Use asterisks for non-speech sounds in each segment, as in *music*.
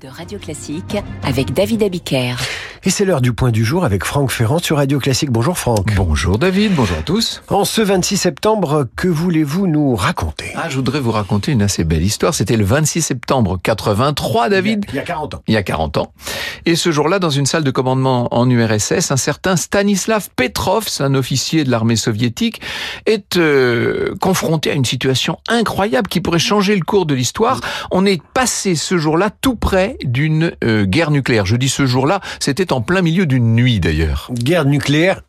de Radio Classique avec David Abiker. Et c'est l'heure du point du jour avec Franck Ferrand sur Radio Classique. Bonjour Franck. Bonjour David, bonjour à tous. En ce 26 septembre, que voulez-vous nous raconter? Ah, je voudrais vous raconter une assez belle histoire. C'était le 26 septembre 83, David. Il y a 40 ans. Il y a 40 ans. Et ce jour-là, dans une salle de commandement en URSS, un certain Stanislav Petrov, un officier de l'armée soviétique, est euh, confronté à une situation incroyable qui pourrait changer le cours de l'histoire. On est passé ce jour-là tout près d'une euh, guerre nucléaire. Je dis ce jour-là, c'était en plein milieu d'une nuit d'ailleurs. Guerre nucléaire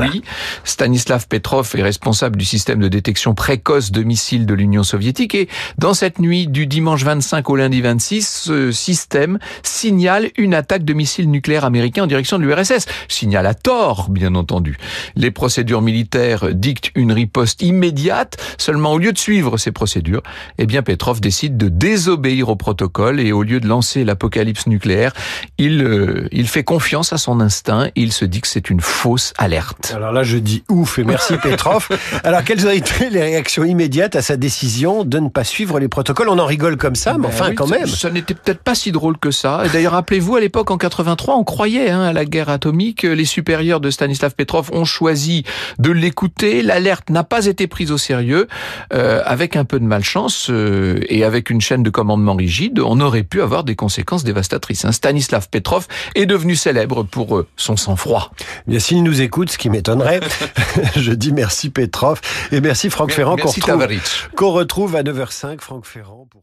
Oui, Stanislav Petrov est responsable du système de détection précoce de missiles de l'Union soviétique et dans cette nuit du dimanche 25 au lundi 26, ce système signale une attaque de missiles nucléaires américains en direction de l'URSS. Signale à tort, bien entendu. Les procédures militaires dictent une riposte immédiate, seulement au lieu de suivre ces procédures, eh bien Petrov décide de désobéir au protocole et au lieu de lancer l'apocalypse nucléaire, il, euh, il fait confiance à son instinct il se dit que c'est une fausse alerte. Alors là, je dis ouf et merci *laughs* Petrov. Alors, quelles ont été les réactions immédiates à sa décision de ne pas suivre les protocoles? On en rigole comme ça, mais Ben enfin, oui, quand même. Ça n'était peut-être pas si drôle que ça. D'ailleurs, rappelez-vous, à l'époque, en 83, on croyait hein, à la guerre atomique. Les supérieurs de Stanislav Petrov ont choisi de l'écouter. L'alerte n'a pas été prise au sérieux. Euh, avec un peu de malchance euh, et avec une chaîne de commandement rigide, on aurait pu avoir des conséquences dévastatrices. hein. Stanislav Petrov est devenu célèbre pour euh, son sang-froid. Bien, s'il nous écoute, ce qui m'étonnerait, *laughs* *laughs* je dis merci Petrov et merci Franck Ferrand qu'on retrouve, qu'on retrouve à 9h05. Franck Ferrand pour...